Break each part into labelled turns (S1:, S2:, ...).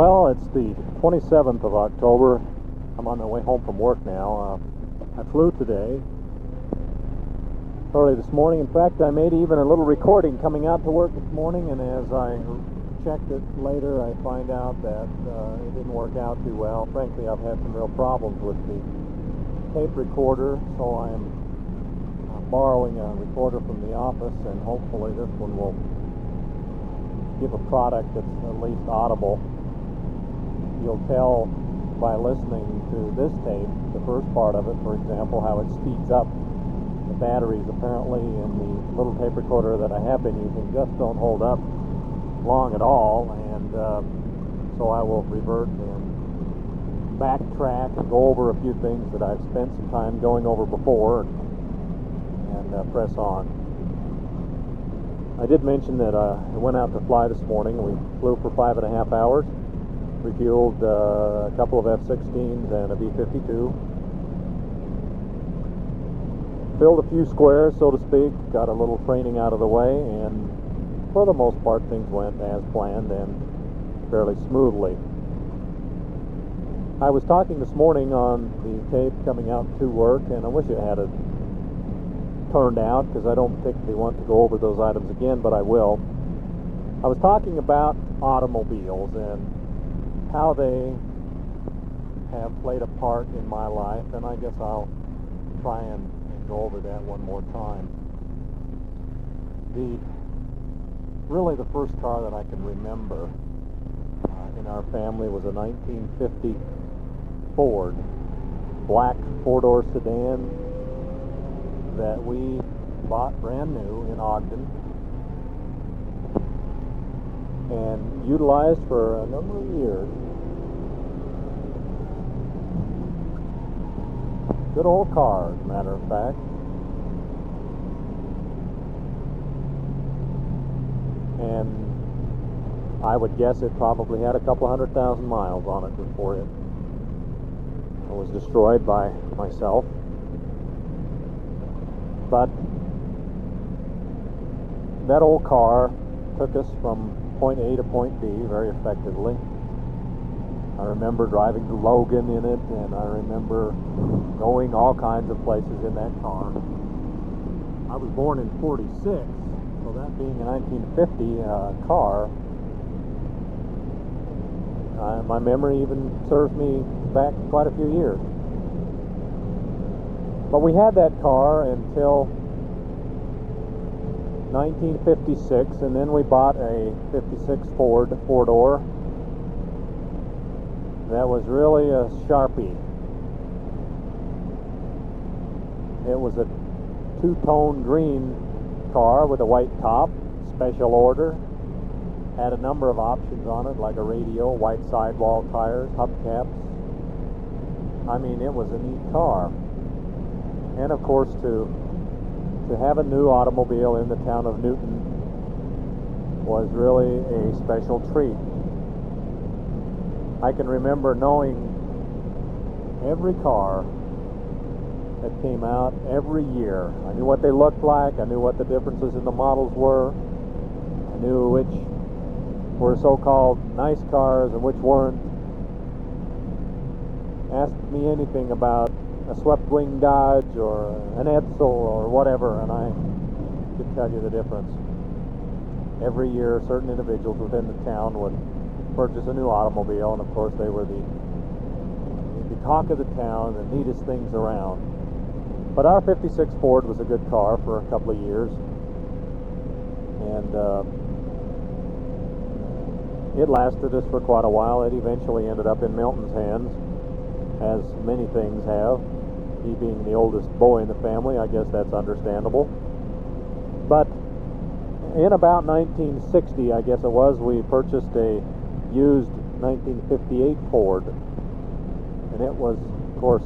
S1: Well, it's the 27th of October. I'm on my way home from work now. Uh, I flew today, early this morning. In fact, I made even a little recording coming out to work this morning, and as I checked it later, I find out that uh, it didn't work out too well. Frankly, I've had some real problems with the tape recorder, so I'm borrowing a recorder from the office, and hopefully this one will give a product that's at least audible. You'll tell by listening to this tape, the first part of it, for example, how it speeds up. The batteries apparently in the little tape recorder that I have been using just don't hold up long at all, and uh, so I will revert and backtrack and go over a few things that I've spent some time going over before and, uh, press on. I did mention that uh, I went out to fly this morning. We flew for five and a half hours, refueled uh, a couple of F-16s and a B-52. Filled a few squares, so to speak, got a little training out of the way, and for the most part, things went as planned and fairly smoothly. I was talking this morning on the tape coming out to work, and I wish it had it turned out because I don't particularly want to go over those items again, but I will. I was talking about automobiles and how they have played a part in my life, and I guess I'll try and, and go over that one more time. The really the first car that I can remember uh, in our family was a 1950 Ford, black four-door sedan that we bought brand new in Ogden and utilized for a number of years. Good old car, as a matter of fact. And I would guess it probably had a couple hundred thousand miles on it before it was destroyed by myself. But that old car took us from point A to point B very effectively. I remember driving to Logan in it, and I remember going all kinds of places in that car. I was born in 46, so that being a 1950 uh, car, uh, my memory even serves me back quite a few years. But we had that car until 1956, and then we bought a 56 Ford four-door. That was really a Sharpie. It was a two-tone green car with a white top, special order. Had a number of options on it, like a radio, white sidewall tires, hubcaps. I mean, it was a neat car. And of course, to to have a new automobile in the town of Newton was really a special treat. I can remember knowing every car that came out every year. I knew what they looked like, I knew what the differences in the models were, I knew which were so called nice cars and which weren't. Ask me anything about a swept wing Dodge or an Edsel or whatever, and I could tell you the difference. Every year, certain individuals within the town would purchase a new automobile, and of course, they were the the talk of the town, the neatest things around. But our 56 Ford was a good car for a couple of years, and uh, it lasted us for quite a while. It eventually ended up in Milton's hands, as many things have. He being the oldest boy in the family, I guess that's understandable. But in about 1960, I guess it was, we purchased a used 1958 Ford. And it was, of course,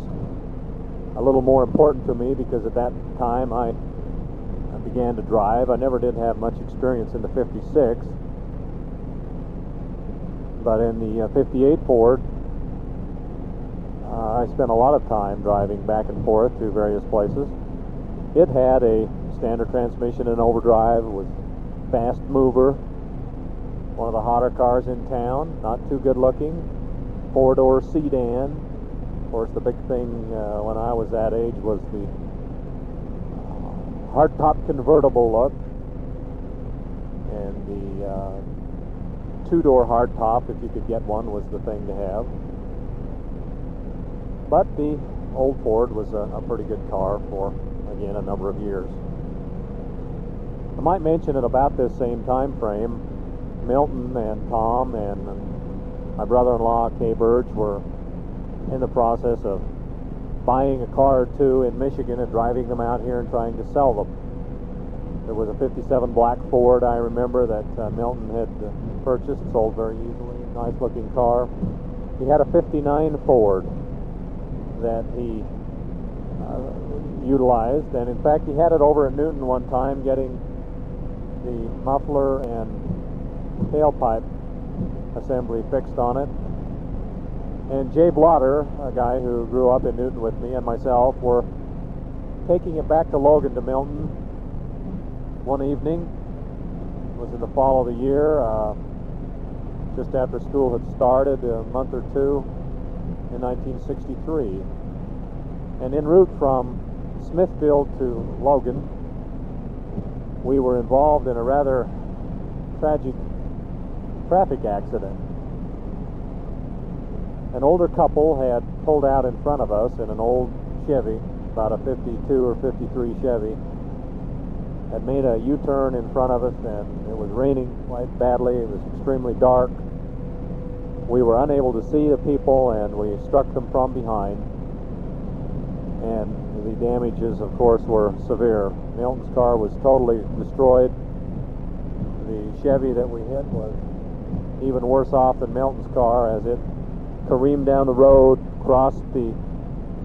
S1: a little more important to me because at that time I, I began to drive. I never did have much experience in the 56. But in the uh, 58 Ford, I spent a lot of time driving back and forth to various places. It had a standard transmission and overdrive with fast mover, one of the hotter cars in town, not too good looking, four door sedan. Of course, the big thing uh, when I was that age was the hardtop convertible look and the uh, two door hardtop, if you could get one, was the thing to have. But the old Ford was a, a pretty good car for, again, a number of years. I might mention at about this same time frame, Milton and Tom and my brother-in-law Kay Burge were in the process of buying a car or two in Michigan and driving them out here and trying to sell them. There was a 57 black Ford I remember that uh, Milton had uh, purchased, sold very easily, nice looking car. He had a 59 Ford that he uh, utilized, and in fact, he had it over at Newton one time getting the muffler and tailpipe assembly fixed on it. And Jay Blotter, a guy who grew up in Newton with me, and myself were taking it back to Logan to Milton one evening. It was in the fall of the year, uh, just after school had started, a month or two in 1963. And en route from Smithfield to Logan, we were involved in a rather tragic traffic accident. An older couple had pulled out in front of us in an old Chevy, about a 52 or 53 Chevy, had made a U-turn in front of us and it was raining quite badly. It was extremely dark. We were unable to see the people and we struck them from behind. And the damages, of course, were severe. Milton's car was totally destroyed. The Chevy that we hit was even worse off than Milton's car as it careened down the road, crossed the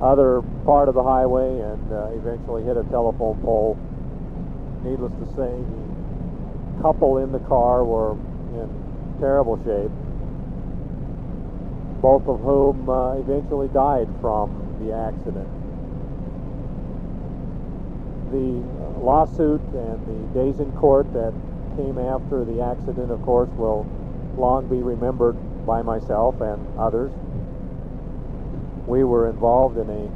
S1: other part of the highway, and uh, eventually hit a telephone pole. Needless to say, the couple in the car were in terrible shape, both of whom uh, eventually died from the accident. The lawsuit and the days in court that came after the accident, of course, will long be remembered by myself and others. We were involved in a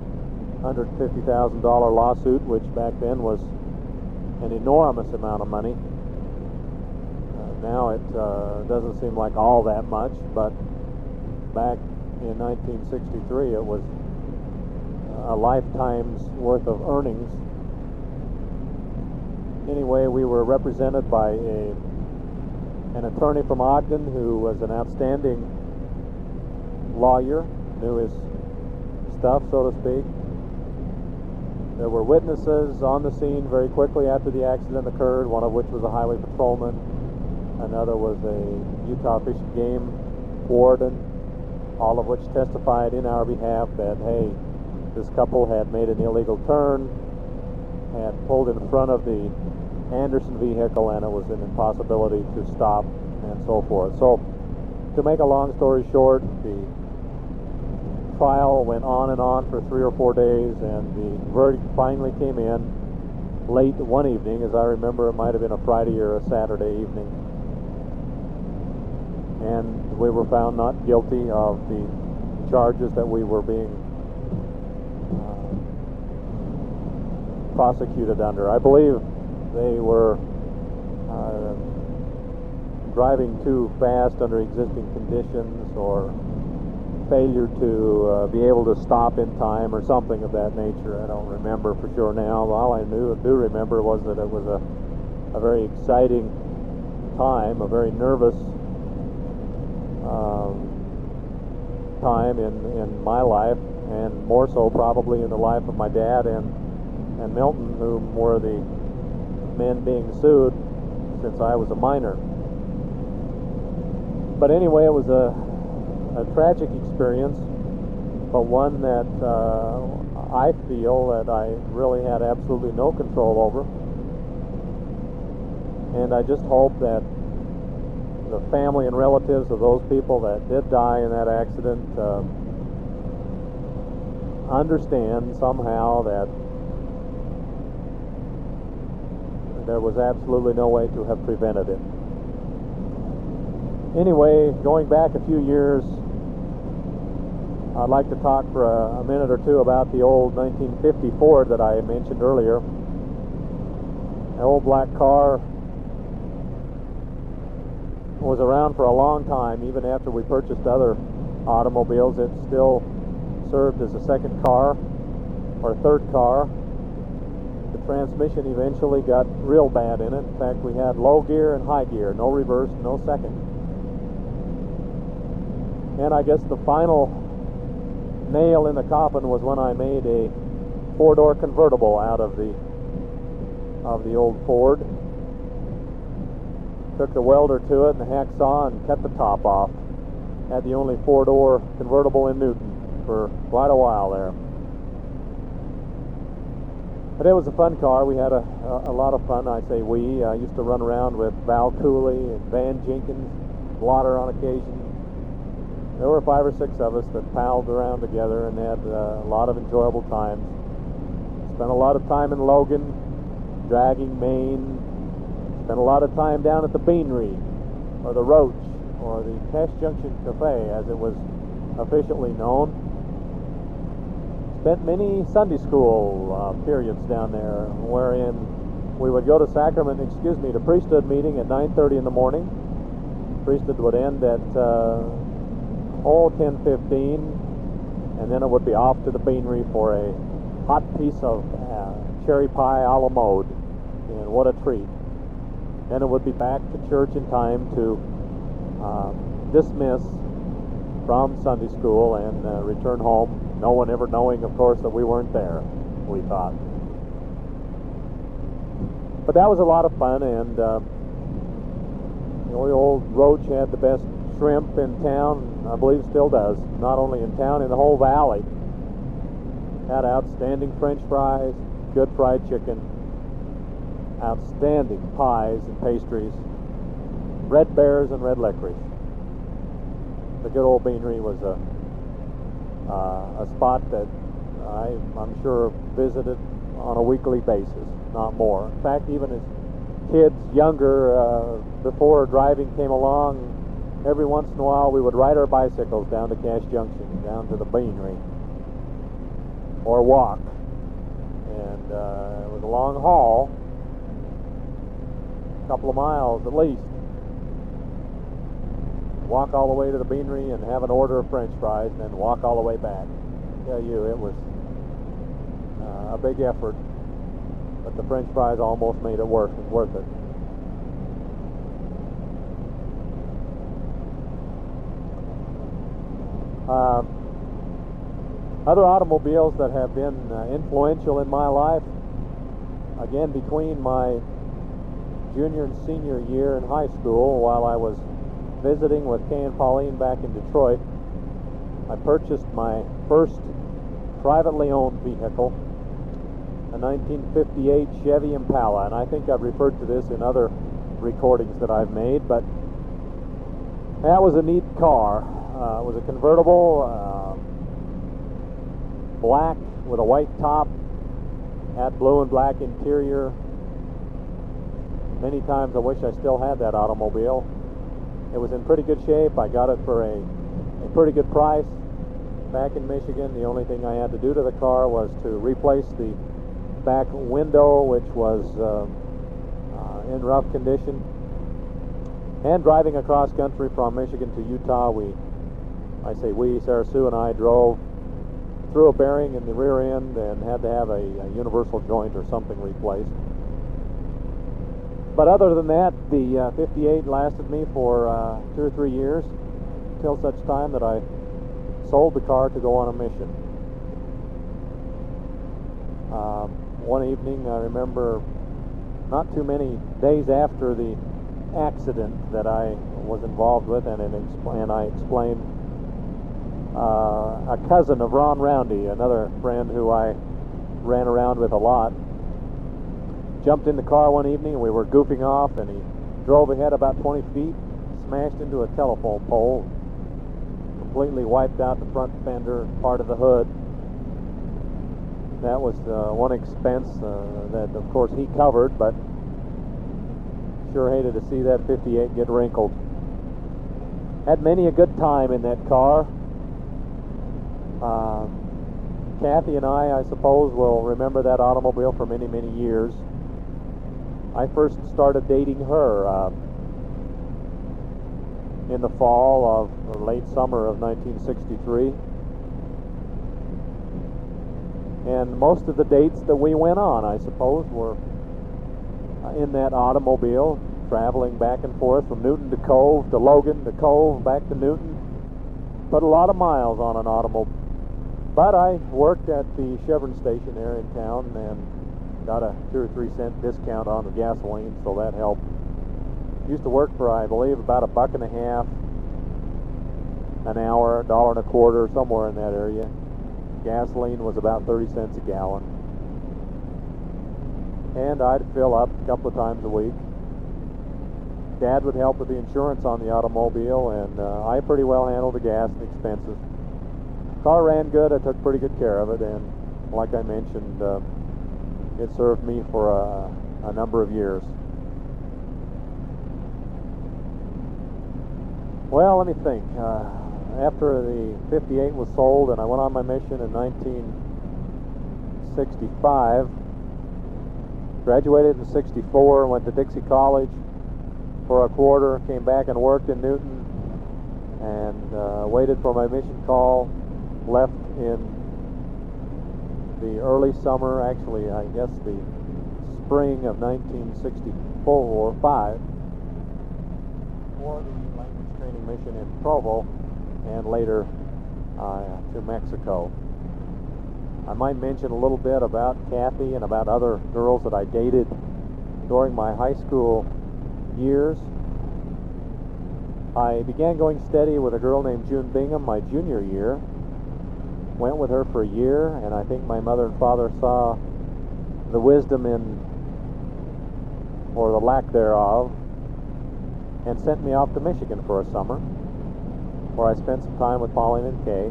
S1: $150,000 lawsuit, which back then was an enormous amount of money. Uh, now it uh, doesn't seem like all that much, but back in 1963 it was a lifetime's worth of earnings. Anyway, we were represented by a an attorney from Ogden who was an outstanding lawyer, knew his stuff, so to speak. There were witnesses on the scene very quickly after the accident occurred, one of which was a highway patrolman, another was a Utah Fish and Game warden, all of which testified in our behalf that, hey, this couple had made an illegal turn, had pulled in front of the Anderson vehicle and it was an impossibility to stop and so forth. So, to make a long story short, the trial went on and on for three or four days and the verdict finally came in late one evening. As I remember, it might have been a Friday or a Saturday evening. And we were found not guilty of the charges that we were being uh, prosecuted under. I believe they were uh, driving too fast under existing conditions or failure to uh, be able to stop in time or something of that nature. I don't remember for sure now. All I knew do remember was that it was a, a very exciting time, a very nervous um, time in, in my life, and more so probably in the life of my dad and, and Milton, whom were the men being sued since I was a minor. But anyway, it was a, a tragic experience, but one that uh, I feel that I really had absolutely no control over. And I just hope that the family and relatives of those people that did die in that accident uh, understand somehow that there was absolutely no way to have prevented it. Anyway, going back a few years, I'd like to talk for a, a minute or two about the old 1950 Ford that I mentioned earlier. An old black car was around for a long time. Even after we purchased other automobiles, it still served as a second car or third car. The transmission eventually got real bad in it. In fact, we had low gear and high gear, no reverse, no second. And I guess the final nail in the coffin was when I made a four-door convertible out of the of the old Ford took the welder to it and the hacksaw and cut the top off. Had the only four-door convertible in Newton for quite a while there. But it was a fun car. We had a, a, a lot of fun. I say we. I used to run around with Val Cooley and Van Jenkins, Blotter on occasion. There were five or six of us that palled around together and had uh, a lot of enjoyable times. Spent a lot of time in Logan, dragging Main, Spent a lot of time down at the Beanery, or the Roach, or the Cache Junction Cafe, as it was officially known. Spent many Sunday school uh, periods down there, wherein we would go to sacrament, excuse me, to priesthood meeting at 9:30 in the morning. Priesthood would end at uh, oh 10:15, and then it would be off to the Beanery for a hot piece of uh, cherry pie a la mode, and what a treat! Then it would be back to church in time to uh, dismiss from Sunday school and uh, return home. No one ever knowing, of course, that we weren't there, we thought. But that was a lot of fun, and uh, the old Roach had the best shrimp in town, I believe still does, not only in town, in the whole valley. Had outstanding french fries, good fried chicken, outstanding pies and pastries, red bears and red licorice. The good old beanery was a uh, a spot that I, I'm sure visited on a weekly basis, not more. In fact, even as kids younger, uh, before driving came along, every once in a while we would ride our bicycles down to Cache Junction, down to the beanery, or walk. And uh, it was a long haul, a couple of miles at least. Walk all the way to the beanery and have an order of french fries and then walk all the way back. I tell you, it was uh, a big effort, but the french fries almost made it worth, worth it. Uh, other automobiles that have been uh, influential in my life, again, between my junior and senior year in high school while I was visiting with Kay and Pauline back in Detroit. I purchased my first privately owned vehicle, a 1958 Chevy Impala, and I think I've referred to this in other recordings that I've made, but that was a neat car. Uh, it was a convertible, uh, black with a white top, had blue and black interior, Many times I wish I still had that automobile. It was in pretty good shape. I got it for a, a pretty good price back in Michigan. The only thing I had to do to the car was to replace the back window, which was uh, uh, in rough condition. And driving across country from Michigan to Utah, we, I say we, Sarah Sue and I drove through a bearing in the rear end and had to have a, a universal joint or something replaced. But other than that, the uh, 58 lasted me for uh, two or three years until such time that I sold the car to go on a mission. Um, one evening, I remember not too many days after the accident that I was involved with, and, and I explained uh, a cousin of Ron Roundy, another friend who I ran around with a lot, jumped in the car one evening and we were goofing off and he drove ahead about 20 feet, smashed into a telephone pole, completely wiped out the front fender, part of the hood. That was uh, one expense uh, that, of course, he covered, but sure hated to see that 58 get wrinkled. Had many a good time in that car. Uh, Kathy and I, I suppose, will remember that automobile for many, many years. I first started dating her uh, in the fall of, late summer of 1963. And most of the dates that we went on, I suppose, were in that automobile, traveling back and forth from Newton to Cove to Logan to Cove, back to Newton. Put a lot of miles on an automobile. But I worked at the Chevron station there in town and got a two or three cent discount on the gasoline, so that helped. Used to work for, I believe, about a buck and a half an hour, a dollar and a quarter, somewhere in that area. Gasoline was about 30 cents a gallon. And I'd fill up a couple of times a week. Dad would help with the insurance on the automobile, and uh, I pretty well handled the gas and expenses. Car ran good. I took pretty good care of it, and like I mentioned, uh, it served me for a, a number of years. Well, let me think. Uh, after the 58 was sold and I went on my mission in 1965, graduated in 64, went to Dixie College for a quarter, came back and worked in Newton, and uh, waited for my mission call, left in the early summer, actually, I guess the spring of 1964 or 5, for the language training mission in Provo and later uh, to Mexico. I might mention a little bit about Kathy and about other girls that I dated during my high school years. I began going steady with a girl named June Bingham my junior year. Went with her for a year, and I think my mother and father saw the wisdom in, or the lack thereof, and sent me off to Michigan for a summer where I spent some time with Pauline and Kay.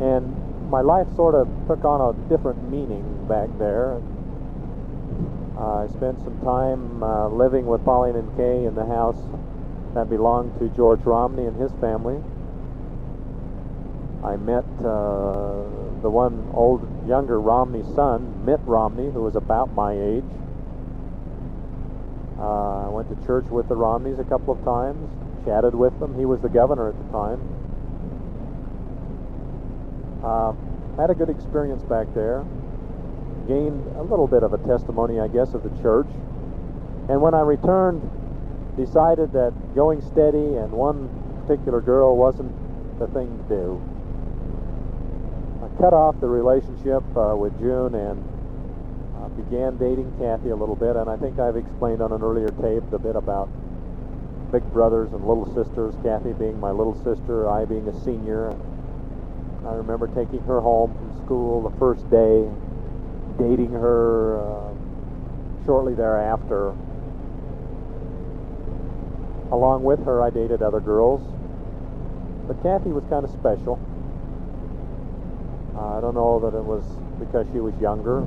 S1: And my life sort of took on a different meaning back there. Uh, I spent some time uh, living with Pauline and Kay in the house that belonged to George Romney and his family. I met uh, the one old, younger Romney son, Mitt Romney, who was about my age. Uh, I went to church with the Romneys a couple of times chatted with them. He was the governor at the time. Uh, had a good experience back there. Gained a little bit of a testimony, I guess, of the church. And when I returned, decided that going steady and one particular girl wasn't the thing to do. Cut off the relationship uh, with June and uh, began dating Kathy a little bit, and I think I've explained on an earlier tape a bit about big brothers and little sisters, Kathy being my little sister, I being a senior. I remember taking her home from school the first day, dating her uh, shortly thereafter. Along with her, I dated other girls, but Kathy was kind of special. Uh, I don't know that it was because she was younger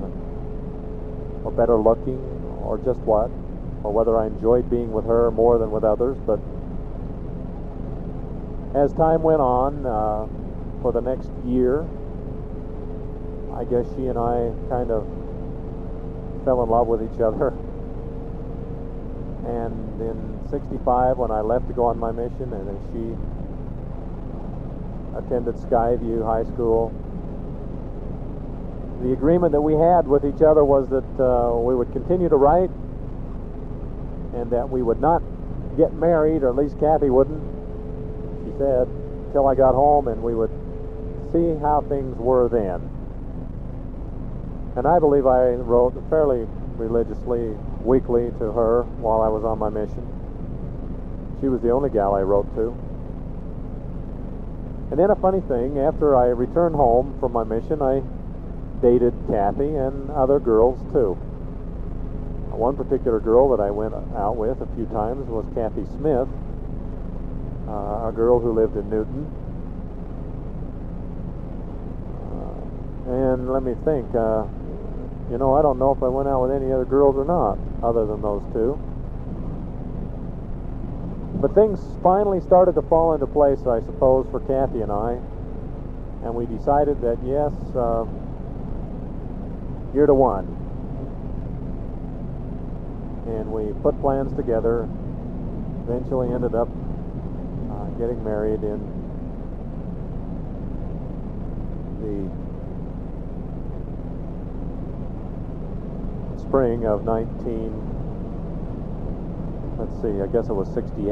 S1: or better looking or just what or whether I enjoyed being with her more than with others, but as time went on, uh, for the next year, I guess she and I kind of fell in love with each other. And in 65, when I left to go on my mission, and then she attended Skyview High School, the agreement that we had with each other was that uh, we would continue to write and that we would not get married, or at least Kathy wouldn't, she said, till I got home, and we would see how things were then. And I believe I wrote fairly religiously weekly to her while I was on my mission. She was the only gal I wrote to. And then a funny thing, after I returned home from my mission, I dated Kathy and other girls too. One particular girl that I went out with a few times was Kathy Smith, uh, a girl who lived in Newton. Uh, and let me think, uh, you know, I don't know if I went out with any other girls or not, other than those two. But things finally started to fall into place, I suppose, for Kathy and I. And we decided that yes, uh, you're one. And we put plans together. Eventually ended up uh, getting married in the spring of 19 let's see, I guess it was 68.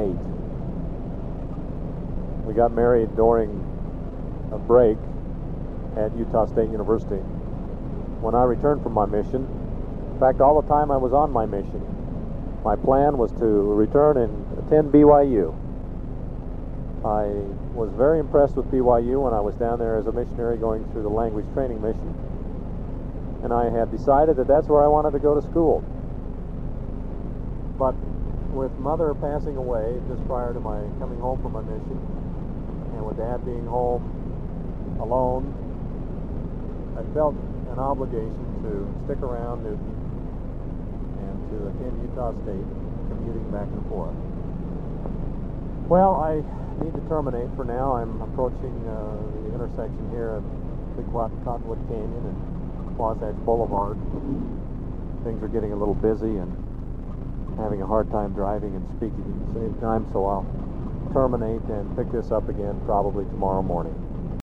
S1: We got married during a break at Utah State University. When I returned from my mission, in fact, all the time I was on my mission, my plan was to return and attend BYU. I was very impressed with BYU when I was down there as a missionary going through the language training mission. And I had decided that that's where I wanted to go to school. But with mother passing away just prior to my coming home from my mission, and with dad being home alone, I felt an obligation to stick around Newton and to attend Utah State, commuting back and forth. Well, I need to terminate for now. I'm approaching uh, the intersection here of Big Cottonwood Canyon and Wasatch Boulevard. Things are getting a little busy and having a hard time driving and speaking at the same time, so I'll terminate and pick this up again probably tomorrow morning.